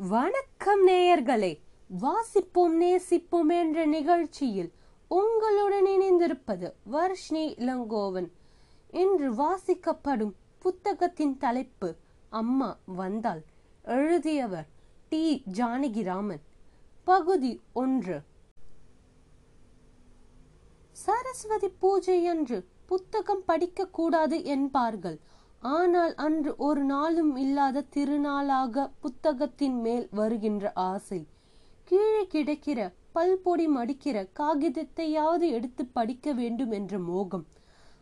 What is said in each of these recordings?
வணக்கம் நேயர்களே வாசிப்போம் நேசிப்போம் என்ற நிகழ்ச்சியில் உங்களுடன் இணைந்திருப்பது வர்ஷ்ணி இளங்கோவன். இன்று வாசிக்கப்படும் புத்தகத்தின் தலைப்பு அம்மா வந்தால் எழுதியவர் டி. ஜானகிராமன். பகுதி ஒன்று. சரஸ்வதி பூஜை அன்று புத்தகம் படிக்கக்கூடாது என்பார்கள். ஆனால் அன்று ஒரு நாளும் இல்லாத திருநாளாக புத்தகத்தின் மேல் வருகின்ற ஆசை. கீழே கிடக்கிற பல்பொடி மடிக்கிற காகிதத்தையாவது எடுத்து படிக்க வேண்டும் என்ற மோகம்.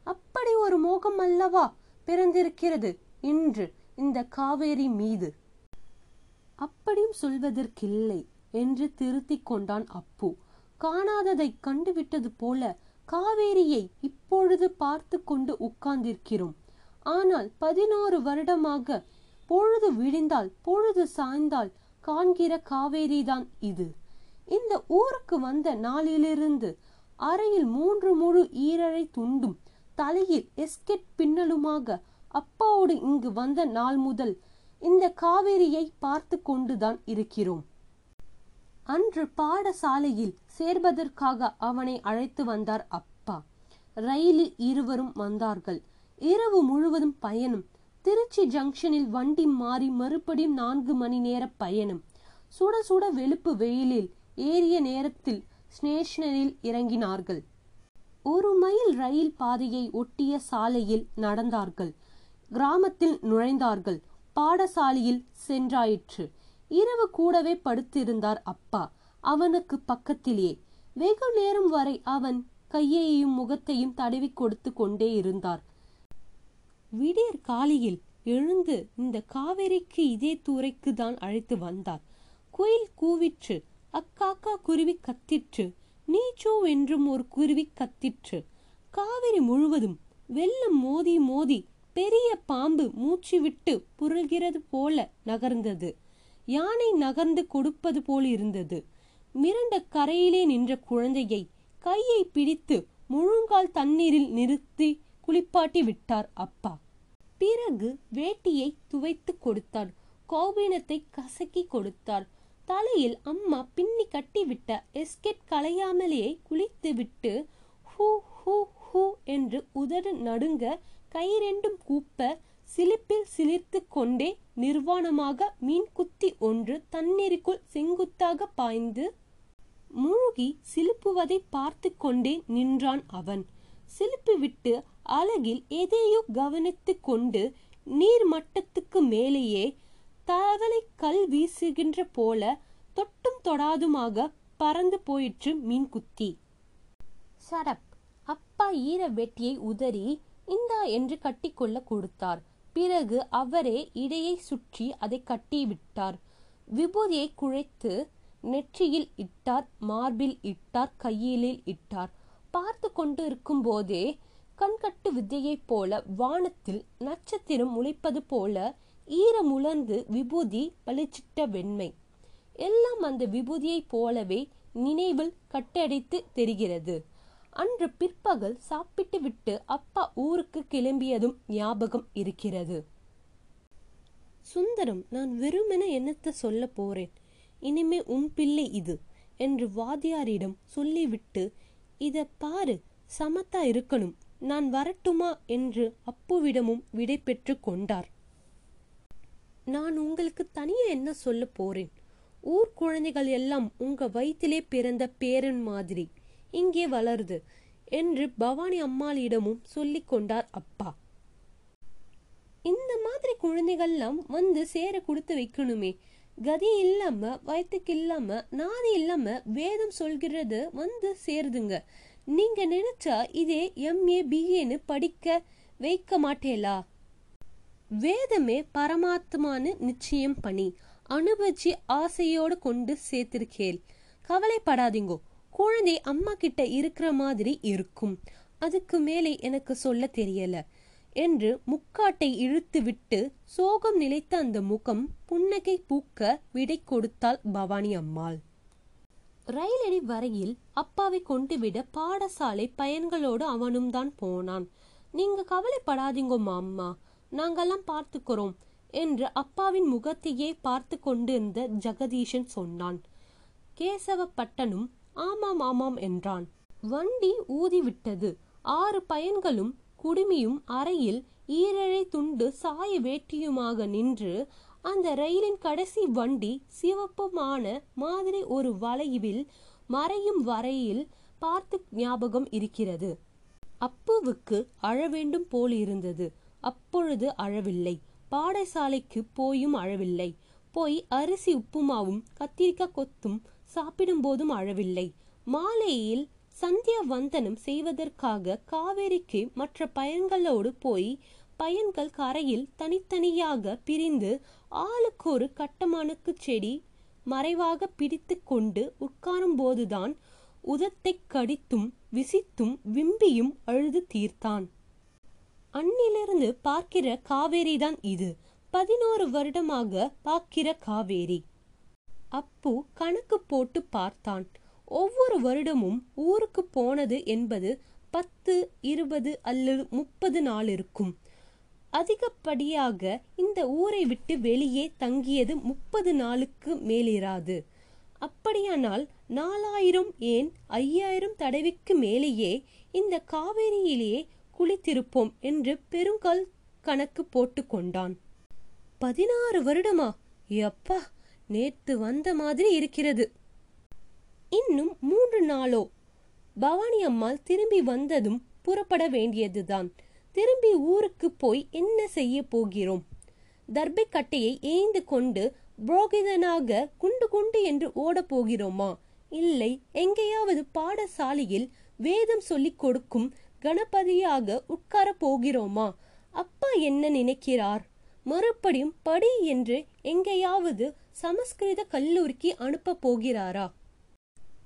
அப்படி ஒரு மோகம் அல்லவா பிறந்திருக்கிறது இன்று இந்த காவேரி மீது. அப்படியும் சொல்வதற்கில்லை என்று திருத்திக் கொண்டான் அப்பு. காணாததை கண்டுவிட்டது போல காவேரியை இப்பொழுது பார்த்து கொண்டு உட்கார்ந்திருக்கிறோம். ஆனால் பதினோரு வருடமாக பொழுது விடிந்தால் பொழுது சாய்ந்தால் காண்கிற காவேரிதான் இது. இந்த ஊருக்கு வந்த நாளிலிருந்து அறையில் மூன்று முழு ஈரழை துண்டும் தலையில் எஸ்கெட் பின்னலுமாக அப்பாவோடு இங்கு வந்த நாள் முதல் இந்த காவேரியை பார்த்து கொண்டுதான் இருக்கிறோம். அன்று பாடசாலையில் சேர்வதற்காக அவனை அழைத்து வந்தார் அப்பா. ரயிலில் இருவரும் வந்தார்கள். இரவு முழுவதும் பயணம். திருச்சி ஜங்ஷனில் வண்டி மாறி மறுபடியும் நான்கு மணி நேர பயணம். சுட சுட வெளுப்பு வெயிலில் ஏறிய நேரத்தில் ஸ்டேஷனில் இறங்கினார்கள். ஒரு மைல் ரயில் பாதையை ஒட்டிய சாலையில் நடந்தார்கள். கிராமத்தில் நுழைந்தார்கள். பாடசாலையில் சென்றாயிற்று. இரவு கூடவே படுத்திருந்தார் அப்பா. அவனுக்கு பக்கத்திலே. வெகு நேரம் வரை அவன் கையையும் முகத்தையும் தடவி கொடுத்து கொண்டே இருந்தார். விடியற் காலையில் எழுந்து இந்த காவேரிக்கு இதே தூரைக்கு தான் அழைத்து வந்தார். குயில் கூவிற்று அக்காக்கா குருவி கத்திற்று நீச்சோ என்றும் ஒரு குருவி கத்திற்று. காவிரி முழுவதும் வெள்ளம் மோதி மோதி பெரிய பாம்பு மூச்சு விட்டு புரள்கிறது போல நகர்ந்தது. யானை நகர்ந்து கொடுப்பது போல் இருந்தது. மிரண்ட கரையிலே நின்ற குழந்தையை கையை பிடித்து முழுங்கால் தண்ணீரில் நிறுத்தி குளிப்பாட்டி விட்டார் அப்பா. பிறகு வேட்டியை துவைத்து கொடுத்தார் கோபீனத்தை கசக்கி கொடுத்தார் தலையில் அம்மா பின்னி கட்டிவிட்ட எஸ்கெட் களையாமலேயே குளித்துவிட்டு ஹூ ஹூ ஹூ என்று உதடு நடுங்க கைரெண்டும் கூப்ப சிலிப்பில் சிலிர்த்து கொண்டே நிர்வாணமாக மீன் குத்தி ஒன்று தண்ணீருக்குள் செங்குத்தாக பாய்ந்து மூழ்கி சிலுப்புவதை பார்த்து கொண்டே நின்றான் அவன். சிலுப்பி விட்டு அழகில் எதையோ கவனித்து கொண்டு நீர் மட்டத்துக்கு மேலேயே தவளை கல் வீசுகின்ற போல தொட்டும் தொடாதுமாக பறந்து போயிற்று மீன் குத்தி சடப் அப்பா ஈர வெட்டியை உதறி இந்தா என்று கட்டிக்கொள்ள கொடுத்தார். பிறகு அவரே இடையை சுற்றி அதை கட்டிவிட்டார் விபூதியை குழைத்து நெற்றியில் இட்டார் மார்பில் இட்டார் கையிலில் இட்டார். பார்த்து கொண்டு இருக்கும் போதே கண்கட்டு வித்தையைப் போல வானத்தில் நட்சத்திரம் முளைப்பது போல ஈரமுலர்ந்து விபூதி பளிச்சிட்ட வெண்மை. எல்லாம் அந்த விபூதியைப் போலவே நினைவில் கட்டடைத்து தெரிகிறது. அன்று பிற்பகல் சாப்பிட்டு விட்டு அப்பா ஊருக்கு கிளம்பியதும் ஞாபகம் இருக்கிறது. சுந்தரம் நான் வெறுமென என்னத்த சொல்ல போறேன்? இனிமே உன் பிள்ளை இது என்று வாதியாரிடம் சொல்லிவிட்டு இத பாரு சமத்தா இருக்கணும். நான் வரட்டுமா? என்று அப்புவிடமும் விடை பெற்று கொண்டார். நான் உங்களுக்கு தனியா என்ன சொல்ல போறேன்? ஊர் குழந்தைகள் எல்லாம் உங்க வயிற்றிலே பிறந்த பேரன் மாதிரி இங்கே வளருது என்று பவானி அம்மாளிடமும் சொல்லிக் கொண்டார் அப்பா. இந்த மாதிரி குழந்தைகள்லாம் வந்து சேர கொடுத்து வைக்கணுமே கதி இல்லாம வயத்துக்கு இல்லாம நாதி இல்லாம வேதம் சொல்கிறது வந்து சேருதுங்க. நீங்க நினைச்சா இதே எம்ஏ பிஏன்னு படிக்க வைக்க மாட்டேலா? வேதமே பரமாத்மான்னு நிச்சயம் பண்ணி அனுபவிச்சு ஆசையோடு கொண்டு சேர்த்திருக்கேள் கவலைப்படாதீங்கோ. குழந்தை அம்மா கிட்ட இருக்கிற மாதிரி இருக்கும். அதுக்கு மேலே எனக்கு சொல்ல தெரியலை. என்று முக்காட்டை இழுத்துவிட்டு சோகம் நிலைத்த அந்த முகம் புன்னகை பூக்க விடை கொடுத்தாள் பவானி அம்மாள். ரயிலடி வரையில் அப்பாவை கொண்டு விட பாடசாலை பயன்களோடு அவனும் தான் போனான். நீங்க கவலைப்படாதீங்கோ மாம்மா நாங்கெல்லாம் பார்த்துக்கிறோம் என்று அப்பாவின் முகத்தையே பார்த்து கொண்டிருந்த ஜெகதீஷன் சொன்னான். கேசவப்பட்டனும் ஆமாம் ஆமாம் என்றான். வண்டி ஊதிவிட்டது. ஆறு பையன்களும் குடுமியும் அறையில் ஈரழை துண்டு சாய வேட்டியுமாக நின்று அந்த ரயிலின் கடைசி வண்டி சிவப்புமான மாதிரி ஒரு வளைவில் மறையும் வரையில் பார்த்து ஞாபகம் இருக்கிறது. அப்புவுக்கு அழ வேண்டும் போல் இருந்தது. அப்பொழுது அழவில்லை. பாடசாலைக்கு போயும் அழவில்லை. போய் அரிசி உப்புமாவும் கத்திரிக்காய் கொத்தும் சாப்பிடும் போதும் அழவில்லை. மாலையில் சந்தியா வந்தனம் செய்வதற்காக காவேரிக்கு மற்ற பயன்களோடு போய் பயன்கள் கரையில் தனித்தனியாக பிரிந்து ஆளுக்கு ஒரு கட்டமானுக்கு செடி மறைவாக பிடித்து கொண்டு உட்காரும் போதுதான் உதத்தை கடித்தும் விசித்தும் விம்பியும் அழுது தீர்த்தான். அன்னிலிருந்து பார்க்கிற காவேரிதான் இது. பதினோரு வருடமாக பார்க்கிற காவேரி. அப்பு கணக்கு போட்டு பார்த்தான். ஒவ்வொரு வருடமும் ஊருக்கு போனது என்பது பத்து இருபது அல்லது முப்பது நாள் இருக்கும். அதிகப்படியாக இந்த ஊரை விட்டு வெளியே தங்கியது முப்பது நாளுக்கு மேலிராது. அப்படியானால் நாலாயிரம் ஏன் ஐயாயிரம் தடவைக்கு மேலேயே இந்த காவேரியிலேயே குளித்திருப்போம் என்று பெருங்கல் கணக்கு போட்டு கொண்டான். பதினாறு வருடமா? எப்பா நேத்து வந்த மாதிரி இருக்கிறது. இன்னும் மூன்று நாளோ? பவானி அம்மாள் திரும்பி வந்ததும் புறப்பட வேண்டியதுதான். திரும்பி ஊருக்கு போய் என்ன செய்ய போகிறோம்? தர்பை கட்டையை ஏய்ந்து கொண்டு புரோகிதனாக குண்டு குண்டு என்று ஓடப் போகிறோமா? இல்லை எங்கேயாவது பாடசாலையில் வேதம் சொல்லிக் கொடுக்கும் கணபதியாக உட்கார போகிறோமா? அப்பா என்ன நினைக்கிறார்? மறுபடியும் படி என்று எங்கேயாவது சமஸ்கிருத கல்லூரிக்கு அனுப்ப போகிறாரா?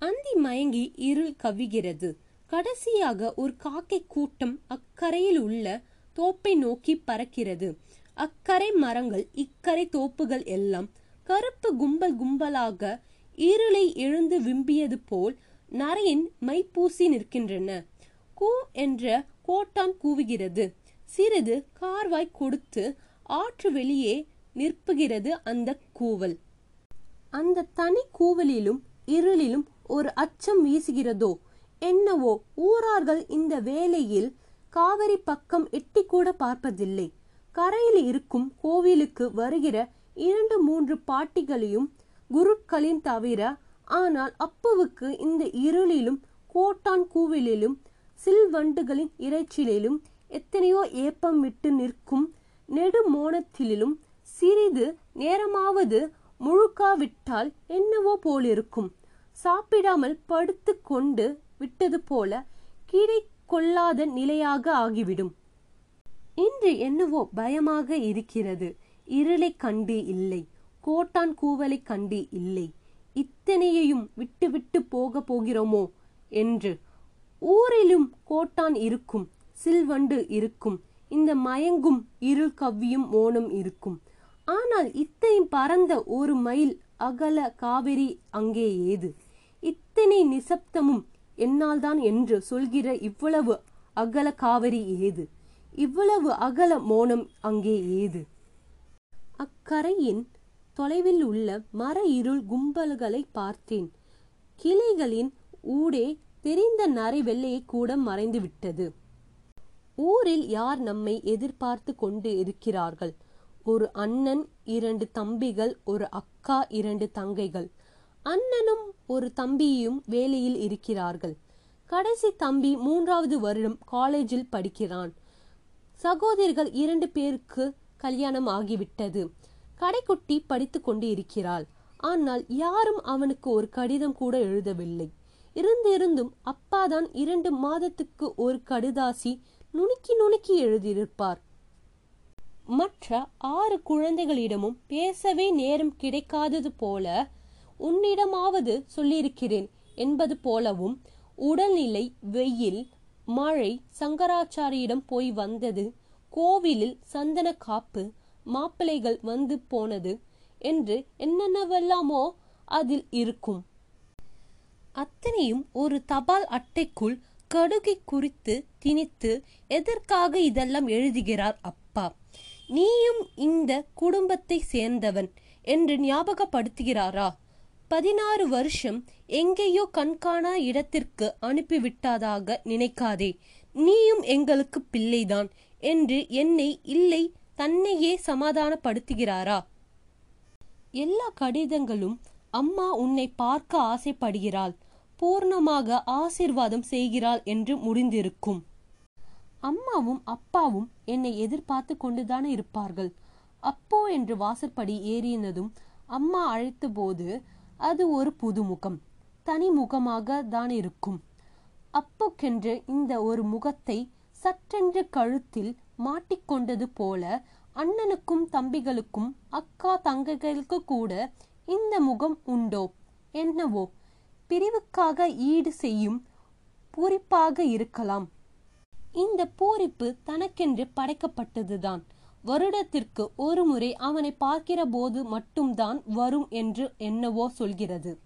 அந்தி மயங்கி இருள் கவிகிறது. கடைசியாக ஒரு காக்கை கூட்டம் அக்கரையில் உள்ள தோப்பை நோக்கி பறக்கிறது. அக்கரை மரங்கள் இக்கரை தோப்புகள் எல்லாம் கருப்பு கும்பல் கும்பலாக இருளை எழுந்து விம்பியது போல் நரையின் மைப்பூசி நிற்கின்றன. கூ என்ற கோட்டான் கூவுகிறது. சிறிது கார்வாய் கொடுத்து ஆற்று வெளியே நிற்புகிறது அந்த கூவல். அந்த தனி கூவலிலும் இருளிலும் ஒரு அச்சம் வீசுகிறதோ? என்னவோ? ஊரார்கள் இந்த வேளையில் காவிரி பக்கம் எட்டி கூட பார்ப்பதில்லை. கரையில் இருக்கும் கோவிலுக்கு வருகிற இரண்டு மூன்று பாட்டிகளையும் குருக்களின் தவிர ஆனால் அப்புவுக்கு இந்த இருளிலும் கோட்டான் கூவிலிலும் சில்வண்டுகளின் இறைச்சிலிலும் எத்தனையோ ஏப்பம் விட்டு நிற்கும் நெடுமோணத்திலும் சிறிது நேரமாவது முழுக்காவிட்டால் என்னவோ போலிருக்கும். சாப்பிடாமல் படுத்து கொண்டு விட்டது போல கீழே கொள்ளாத நிலையாக ஆகிவிடும். இன்று என்னவோ பயமாக இருக்கிறது. இருளை கண்டு இல்லை. கோட்டான் கூவலை கண்டு இல்லை. இத்தனையையும் விட்டுவிட்டு போக போகிறோமோ? என்று. ஊரிலும் கோட்டான் இருக்கும். சில்வண்டு இருக்கும். இந்த மயங்கும் இருள் கவ்வியும் மோனம் இருக்கும். ஆனால் இத்தையும் பறந்த ஒரு மைல் அகல காவிரி அங்கே ஏது? இத்தனை நிசப்தமும் என்னால்தான் என்று சொல்கிற இவ்வளவு அகல காவிரி ஏது? இவ்வளவு அகல மோனம் அங்கே ஏது? அக்கரையின் தொலைவில் உள்ள மர இருள் கும்பல்களை பார்த்தேன். கிளைகளின் ஊடே தெரிந்த நரை வெள்ளையை கூட மறைந்துவிட்டது. ஊரில் யார் நம்மை எதிர்பார்த்து கொண்டு இருக்கிறார்கள்? ஒரு அண்ணன் இரண்டு தம்பிகள் ஒரு அக்கா இரண்டு தங்கைகள். அண்ணனும் ஒரு தம்பியும் வேலையில் இருக்கிறார்கள். கடைசி தம்பி மூன்றாவது வருடம் காலேஜில் படிக்கிறான். சகோதரிகள் இரண்டு பேருக்கு கல்யாணம் ஆகிவிட்டது. கடைக்குட்டி படித்து கொண்டு இருக்கிறாள். ஆனால் யாரும் அவனுக்கு ஒரு கடிதம் கூட எழுதவில்லை. இருந்திருந்தும் அப்பாதான் இரண்டு மாதத்துக்கு ஒரு கடிதாசி நுணுக்கி நுணுக்கி எழுதியிருப்பார். மற்ற ஆறு குழந்தைகளிடமும் பேசவே நேரம் கிடைக்காதது போல உன்னிடமாவது சொல்லியிருக்கிறேன் என்பது போலவும் உடல்நிலை வெயில் மழை சங்கராச்சாரியிடம் போய் வந்தது கோவிலில் சந்தன காப்பு மாப்பிள்ளைகள் வந்து போனது என்று என்னென்னவெல்லாமோ அதில் இருக்கும். அத்தனையும் ஒரு தபால் அட்டைக்குள் கடுகை குறித்து திணித்து எதற்காக இதெல்லாம் எழுதுகிறார் அப்பா? நீயும் இந்த குடும்பத்தை சேர்ந்தவன் என்று ஞாபகப்படுத்துகிறாரா? பதினாறு வருஷம் எங்கேயோ கண்காணா இடத்திற்கு அனுப்பிவிட்டதாக நினைக்காதே. நீயும் எங்களுக்கு பிள்ளைதான் என்று என்னை இல்லை தன்னையே சமாதானப்படுத்துகிறாரா? எல்லா கடிதங்களும் அம்மா உன்னை பார்க்க ஆசைப்படுகிறாள். பூர்ணமாக ஆசிர்வாதம் செய்கிறாள் என்று முடிந்திருக்கும். அம்மாவும் அப்பாவும் என்னை எதிர்பார்த்து கொண்டுதானே இருப்பார்கள். அப்போ என்று வாசற்படி ஏறினதும் அம்மா அழைத்த போது அது ஒரு புதுமுகம். தனி முகமாக தான் இருக்கும். அப்போக்கென்று இந்த ஒரு முகத்தை சற்றென்று கழுத்தில் மாட்டிக்கொண்டது போல அண்ணனுக்கும் தம்பிகளுக்கும் அக்கா தங்கைகளுக்கு கூட இந்த முகம் உண்டோ என்னவோ? பிரிவுக்காக ஈடு செய்யும் பூரிப்பாக இருக்கலாம். இந்த பூரிப்பு தனக்கென்று படைக்கப்பட்டதுதான். வருடத்திற்கு ஒரு முறை அவனை பார்க்கிற போது மட்டும்தான் வரும் என்று என்னவோ சொல்கிறது.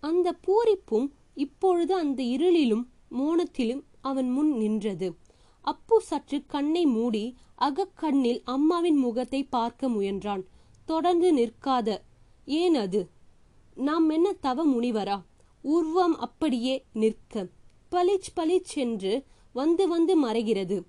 அந்த பூரிப்பும் இப்பொழுது அந்த இருளிலும் மோனத்திலும் அவன் முன் நின்றது. அப்பு சற்று கண்ணை மூடி அகக்கண்ணில் அம்மாவின் முகத்தை பார்க்க முயன்றான். தொடர்ந்து நிற்காத ஏன் அது? நாம் என்ன தவ முனிவரா? உருவம் அப்படியே நிற்க. பளிச் பளிச் என்று வந்து வந்து மறைகிறது.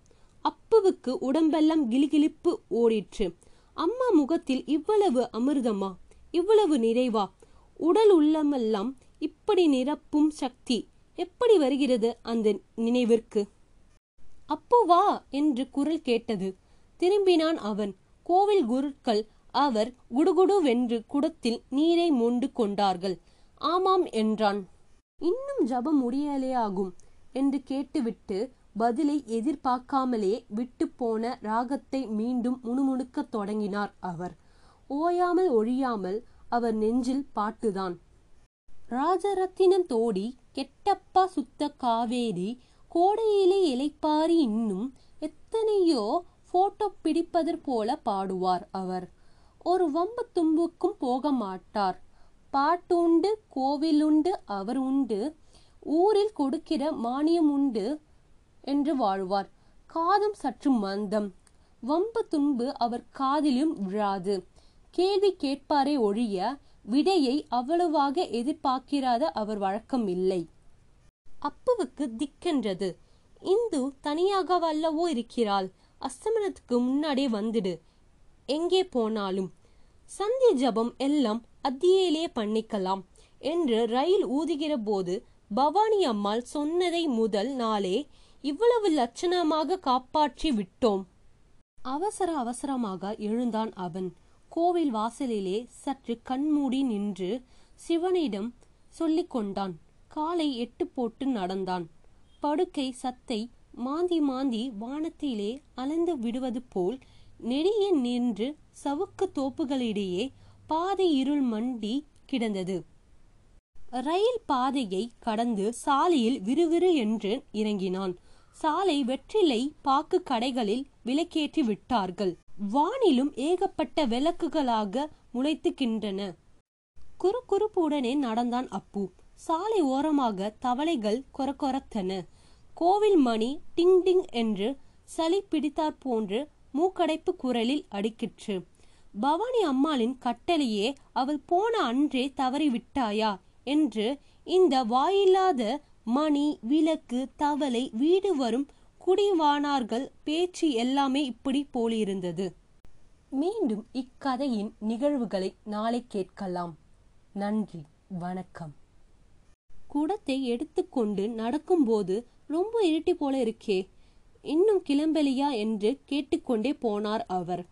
அப்புவுக்கு உடம்பெல்லாம் கிலிகிலிப்பு ஓடிற்று. அம்மா முகத்தில் இவ்வளவு அமிர்தமா? இவ்வளவு நிறைவா? உடல் உள்ளமெல்லாம் இப்படி நிரப்பும் சக்தி எப்படி வருகிறது அந்த நினைவிற்கு? அப்பு வா என்று குரல் கேட்டது. திரும்பினான் அவன். கோவில் குருக்கள் அவர் குடுகுடுவென்று குடத்தில் நீரை மூண்டு கொண்டார்கள். ஆமாம் என்றான். இன்னும் ஜபம் முடியலையாகும் என்று கேட்டுவிட்டு பதிலை எதிர்பார்க்காமலே விட்டு போன ராகத்தை மீண்டும் முணுமுணுக்கத் தொடங்கினார் அவர். ஓயாமல் ஒழியாமல் அவர் நெஞ்சில் பாட்டுதான். ராஜரத்தினம் தோடி கெட்டப்பா சுத்த காவேரி கோடையிலே இலைப்பாரி இன்னும் எத்தனையோ போட்டோ பிடிப்பதற் போல பாடுவார் அவர். ஒரு வம்பு தும்புக்கும் போக மாட்டார். பாட்டுண்டு கோவிலுண்டு அவர் உண்டு ஊரில் கொடுக்கிற மானியம் உண்டு என்று வாழ்வார். காதும் சற்று மந்தம். வம்பு துன்பு அவர் காதிலும் விழாது. கேள்வி கேட்பாரே ஒழிய விடையை அவ்வளவாக எதிர்பார்க்கிறாத அவர் வழக்கம் இல்லை. அப்புவுக்கு திக்கென்றது. இந்து தனியாக வல்லவோ இருக்கிறாள். அஸ்தமனத்துக்கு முன்னாடியே வந்துடு. எங்கே போனாலும். சந்திய ஜபம் எல்லாம் அத்தியிலே பண்ணிக்கலாம் என்று ரயில் ஊதுகிற போது பவானி அம்மாள் சொன்னதை முதல் நாளே இவ்வளவு லட்சணமாக காப்பாற்றி விட்டோம். அவசர அவசரமாக எழுந்தான் அவன். கோவில் வாசலிலே சற்று கண்மூடி நின்று சிவனிடம் சொல்லிக் கொண்டான். காலை எட்டு போட்டு நடந்தான். படுக்கை சத்தை மாந்தி மாந்தி வானத்திலே அலைந்து விடுவது போல் நெடிய நின்று சவுக்கு தோப்புகளிடையே பாதை இருள் மண்டி கிடந்தது. ரயில் பாதையை கடந்து சாலையில் விறுவிறு என்று இறங்கினான். சாலை வெற்றிலை பாக்கு கடைகளில் விளக்கேற்றி விட்டார்கள். வானிலும் ஏகப்பட்ட விளக்குகளாக முளைத்துக்கின்றன. குறு குறுப்புடனே நடந்தான் அப்பு. சாலை ஓரமாக தவளைகள் கொரகொரத்தன. கோவில் மணி டிங் டிங் என்று சளி பிடித்தாற் போன்று மூக்கடைப்பு குரலில் அடிக்கிற்று. பவானி அம்மாளின் கட்டளையே அவள் போன அன்றே தவறிவிட்டாயா? என்று இந்த வாயில்லாத மணி விளக்கு தவளை வீடு வரும் குடிவானார்கள் பேச்சு எல்லாமே இப்படி போலிருந்தது. மீண்டும் இக்கதையின் நிகழ்வுகளை நாளை கேட்கலாம். நன்றி வணக்கம். குடத்தை எடுத்துக்கொண்டு நடக்கும்போது ரொம்ப இருட்டி போல இருக்கே. இன்னும் கிளம்பலியா என்று கேட்டுக்கொண்டே போனார் அவர்.